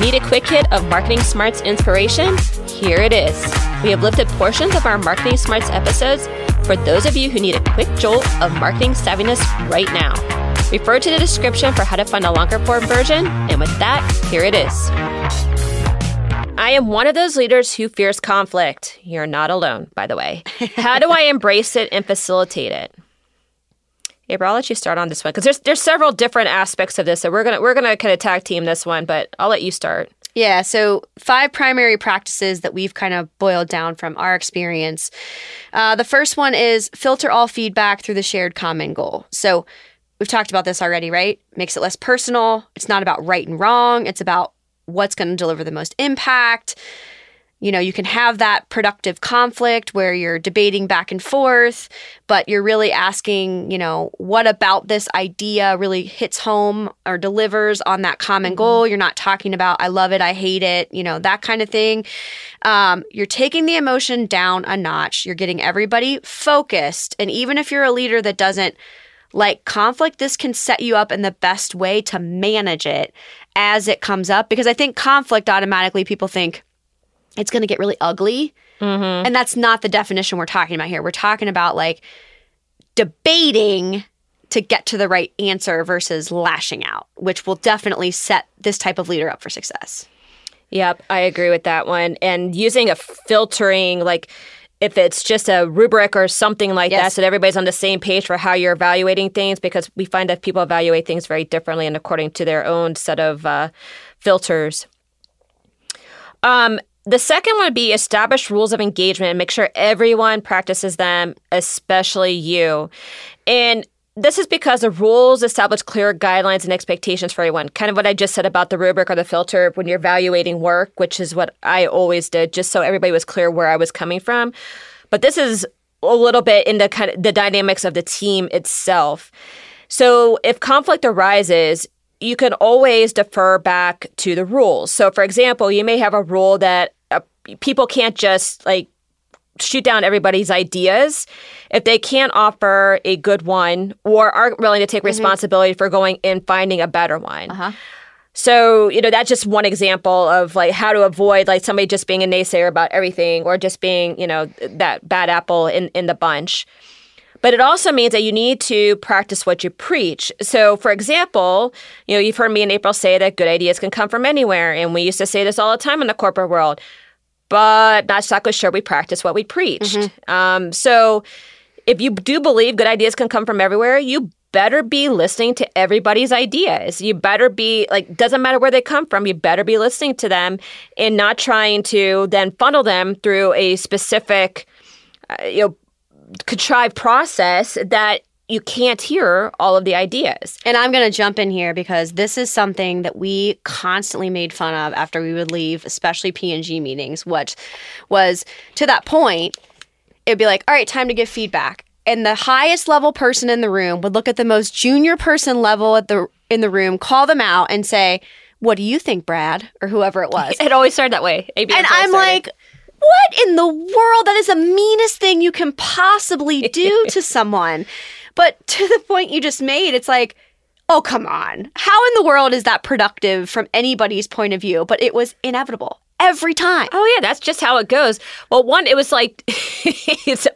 Need a quick hit of Marketing Smarts inspiration? Here it is. We have lifted portions of our Marketing Smarts episodes for those of you who need a quick jolt of marketing savviness right now. Refer to the description for how to find a longer form version. And with that, here it is. I am one of those leaders who fears conflict. You're not alone, by the way. How do I embrace it and facilitate it? April, I'll let you start on this one because there's there's several different aspects of this, so we're gonna we're gonna kind of tag team this one, but I'll let you start. Yeah, so five primary practices that we've kind of boiled down from our experience. Uh, the first one is filter all feedback through the shared common goal. So we've talked about this already, right? Makes it less personal. It's not about right and wrong. It's about what's going to deliver the most impact. You know, you can have that productive conflict where you're debating back and forth, but you're really asking, you know, what about this idea really hits home or delivers on that common mm-hmm. goal? You're not talking about, I love it, I hate it, you know, that kind of thing. Um, you're taking the emotion down a notch. You're getting everybody focused. And even if you're a leader that doesn't, like conflict, this can set you up in the best way to manage it as it comes up. Because I think conflict automatically people think it's going to get really ugly. Mm-hmm. And that's not the definition we're talking about here. We're talking about like debating to get to the right answer versus lashing out, which will definitely set this type of leader up for success. Yep, I agree with that one. And using a filtering, like if it's just a rubric or something like yes. that, so that everybody's on the same page for how you're evaluating things, because we find that people evaluate things very differently and according to their own set of uh, filters. Um, the second would be establish rules of engagement and make sure everyone practices them, especially you. And this is because the rules establish clear guidelines and expectations for everyone. Kind of what I just said about the rubric or the filter when you're evaluating work, which is what I always did, just so everybody was clear where I was coming from. But this is a little bit in the kind of the dynamics of the team itself. So if conflict arises, you can always defer back to the rules. So, for example, you may have a rule that uh, people can't just like shoot down everybody's ideas if they can't offer a good one or aren't willing to take mm-hmm. responsibility for going and finding a better one. Uh-huh. So, you know, that's just one example of like how to avoid like somebody just being a naysayer about everything or just being, you know, that bad apple in, in the bunch. But it also means that you need to practice what you preach. So, for example, you know, you've heard me and April say that good ideas can come from anywhere. And we used to say this all the time in the corporate world but not exactly sure we practice what we preached. Mm-hmm. Um, so if you do believe good ideas can come from everywhere, you better be listening to everybody's ideas. You better be like doesn't matter where they come from, you better be listening to them and not trying to then funnel them through a specific uh, you know contrived process that you can't hear all of the ideas. And I'm going to jump in here because this is something that we constantly made fun of after we would leave, especially P&G meetings, which was to that point, it'd be like, all right, time to give feedback. And the highest level person in the room would look at the most junior person level at the in the room, call them out and say, "What do you think, Brad?" or whoever it was. It always started that way. ABM and I'm started. like, what in the world? That is the meanest thing you can possibly do to someone. But to the point you just made, it's like, oh, come on. How in the world is that productive from anybody's point of view? But it was inevitable every time. Oh yeah, that's just how it goes. Well, one, it was like it's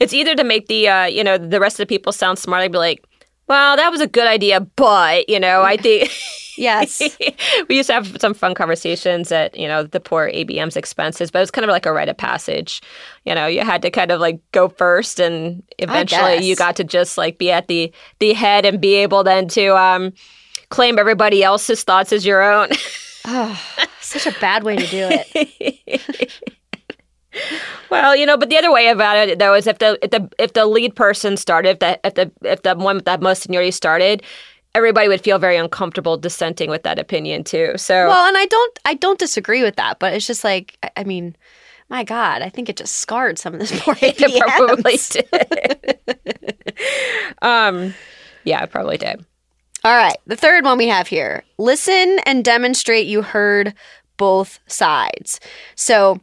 it's either to make the uh, you know the rest of the people sound smart. I'd be like, well, that was a good idea, but you know, I think. yes, we used to have some fun conversations at you know the poor ABM's expenses, but it was kind of like a rite of passage. You know, you had to kind of like go first, and eventually you got to just like be at the the head and be able then to um, claim everybody else's thoughts as your own. oh, such a bad way to do it. well, you know, but the other way about it though is if the if the if the lead person started, if the if the if the one with that most seniority started, everybody would feel very uncomfortable dissenting with that opinion too. So well, and I don't I don't disagree with that, but it's just like I mean, my God, I think it just scarred some of this poor it probably did. um, yeah, it probably did. All right, the third one we have here: listen and demonstrate you heard both sides. So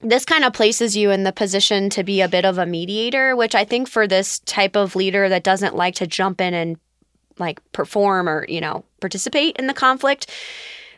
this kind of places you in the position to be a bit of a mediator, which I think for this type of leader that doesn't like to jump in and like perform or, you know, participate in the conflict,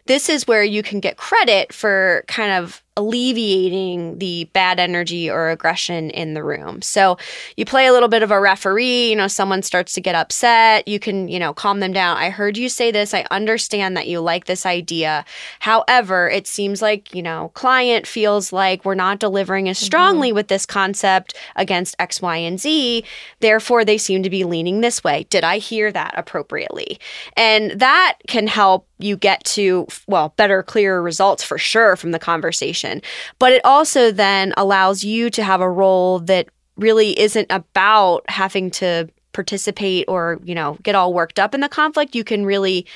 this is where you can get credit for kind of alleviating the bad energy or aggression in the room. So you play a little bit of a referee, you know, someone starts to get upset, you can, you know, calm them down. I heard you say this. I understand that you like this idea. However, it seems like, you know, client feels like we're not delivering as strongly mm-hmm. with this concept against X, Y, and Z. Therefore, they seem to be leaning this way. Did I hear that appropriately? And that can help you get to, well, better, clearer results for sure from the conversation. But it also then allows you to have a role that really isn't about having to participate or, you know, get all worked up in the conflict. You can really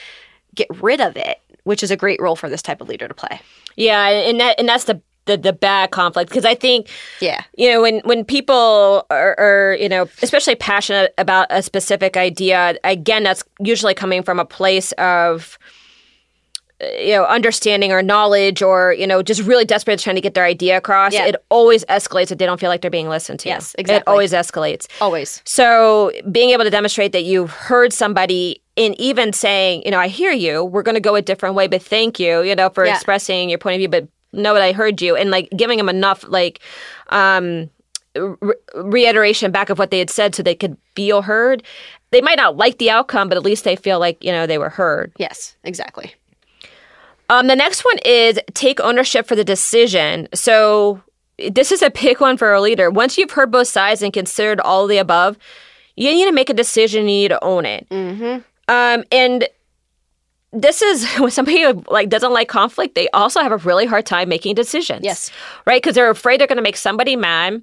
get rid of it, which is a great role for this type of leader to play. Yeah, and that and that's the the, the bad conflict because I think yeah you know when when people are, are, you know especially passionate about a specific idea again that's usually coming from a place of you know understanding or knowledge or you know just really desperate trying to get their idea across yeah. it always escalates if they don't feel like they're being listened to. Yes exactly. it always escalates. Always. So being able to demonstrate that you've heard somebody in even saying you know i hear you. We're going to go a different way but thank you you know for yeah. expressing your point of view but know that i heard you and like giving them enough like um re- reiteration back of what they had said so they could feel heard. They might not like the outcome but at least they feel like you know they were heard. Yes exactly um, the next one is take ownership for the decision. So this is a big one for a leader. Once you've heard both sides and considered all of the above, you need to make a decision. You need to own it. Mm-hmm. Um, and this is when somebody like doesn't like conflict, they also have a really hard time making decisions. Yes, right, because they're afraid they're going to make somebody mad.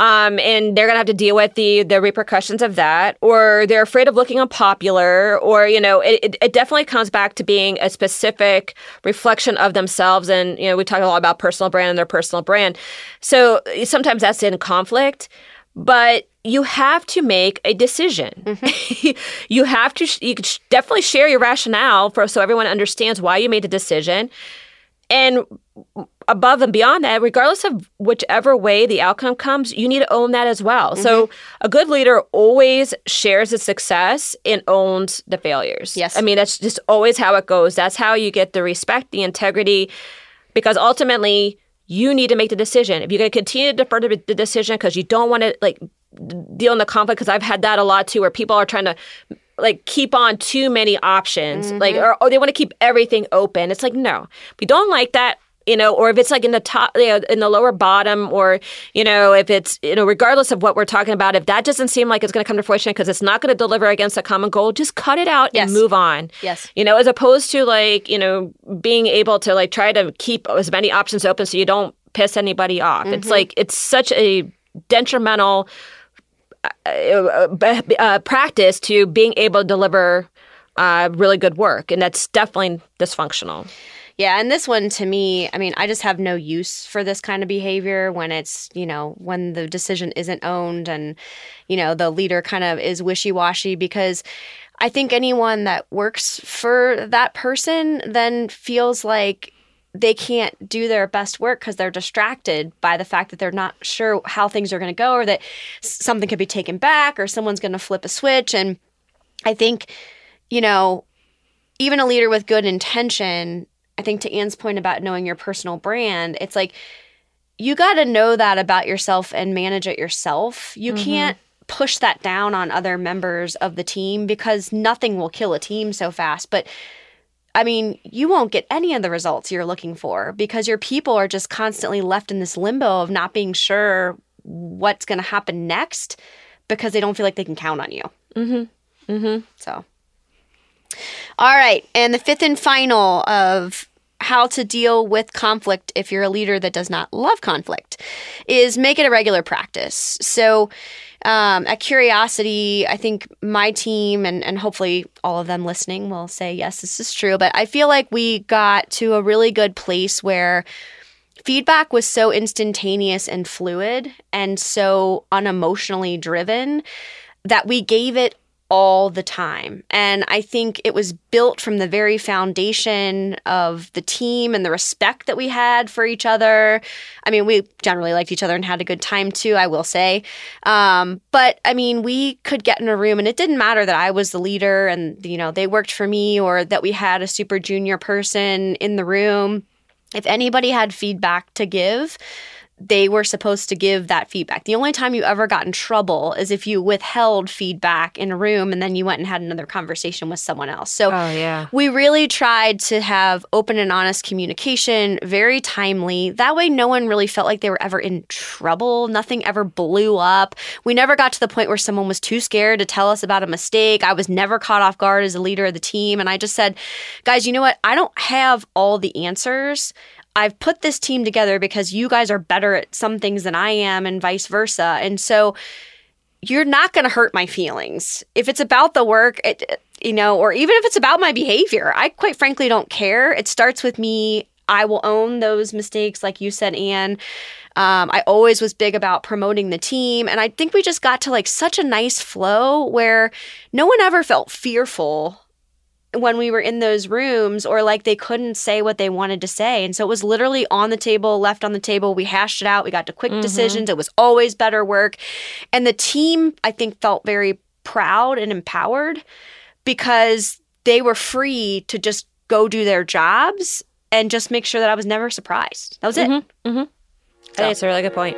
Um, and they're gonna have to deal with the the repercussions of that, or they're afraid of looking unpopular, or you know, it, it, it definitely comes back to being a specific reflection of themselves. And you know, we talk a lot about personal brand and their personal brand, so sometimes that's in conflict, but you have to make a decision. Mm-hmm. you have to. You definitely share your rationale for so everyone understands why you made the decision, and above and beyond that, regardless of whichever way the outcome comes, you need to own that as well. Mm-hmm. So a good leader always shares the success and owns the failures. Yes. I mean, that's just always how it goes. That's how you get the respect, the integrity, because ultimately you need to make the decision. If you're going to continue to defer to the decision because you don't want to like deal in the conflict, because I've had that a lot too, where people are trying to like keep on too many options, mm-hmm. like or, or they want to keep everything open. It's like no, if you don't like that, you know, or if it's like in the top, you know, in the lower bottom, or, you know, if it's, you know, regardless of what we're talking about, if that doesn't seem like it's going to come to fruition because it's not going to deliver against a common goal, just cut it out yes. and move on. Yes. You know, as opposed to like, you know, being able to like try to keep as many options open so you don't piss anybody off. Mm-hmm. It's like, it's such a detrimental uh, uh, uh, practice to being able to deliver uh, really good work. And that's definitely dysfunctional. Yeah, and this one to me, I mean, I just have no use for this kind of behavior when it's, you know, when the decision isn't owned and, you know, the leader kind of is wishy washy because I think anyone that works for that person then feels like they can't do their best work because they're distracted by the fact that they're not sure how things are going to go or that something could be taken back or someone's going to flip a switch. And I think, you know, even a leader with good intention I think to Anne's point about knowing your personal brand, it's like you got to know that about yourself and manage it yourself. You mm-hmm. can't push that down on other members of the team because nothing will kill a team so fast. But I mean, you won't get any of the results you're looking for because your people are just constantly left in this limbo of not being sure what's going to happen next because they don't feel like they can count on you. Mm-hmm. Mm-hmm. So. All right. And the fifth and final of how to deal with conflict if you're a leader that does not love conflict is make it a regular practice. So, um, at Curiosity, I think my team and, and hopefully all of them listening will say, yes, this is true. But I feel like we got to a really good place where feedback was so instantaneous and fluid and so unemotionally driven that we gave it all the time. And I think it was built from the very foundation of the team and the respect that we had for each other. I mean, we generally liked each other and had a good time too, I will say. Um, but I mean, we could get in a room and it didn't matter that I was the leader and, you know, they worked for me or that we had a super junior person in the room. If anybody had feedback to give, they were supposed to give that feedback. The only time you ever got in trouble is if you withheld feedback in a room and then you went and had another conversation with someone else. So oh, yeah. we really tried to have open and honest communication, very timely. That way no one really felt like they were ever in trouble. Nothing ever blew up. We never got to the point where someone was too scared to tell us about a mistake. I was never caught off guard as a leader of the team and I just said, "Guys, you know what? I don't have all the answers." I've put this team together because you guys are better at some things than I am, and vice versa. And so you're not going to hurt my feelings. If it's about the work, it, you know, or even if it's about my behavior, I quite frankly don't care. It starts with me. I will own those mistakes, like you said, Anne. Um, I always was big about promoting the team. And I think we just got to like such a nice flow where no one ever felt fearful when we were in those rooms or like they couldn't say what they wanted to say. And so it was literally on the table, left on the table. We hashed it out. We got to quick mm-hmm. decisions. It was always better work. And the team, I think, felt very proud and empowered because they were free to just go do their jobs and just make sure that I was never surprised. That was it. Mm-hmm. Mm-hmm. So. I think it's a really good point.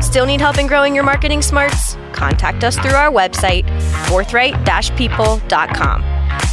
Still need help in growing your marketing smarts? Contact us through our website, forthright-people.com.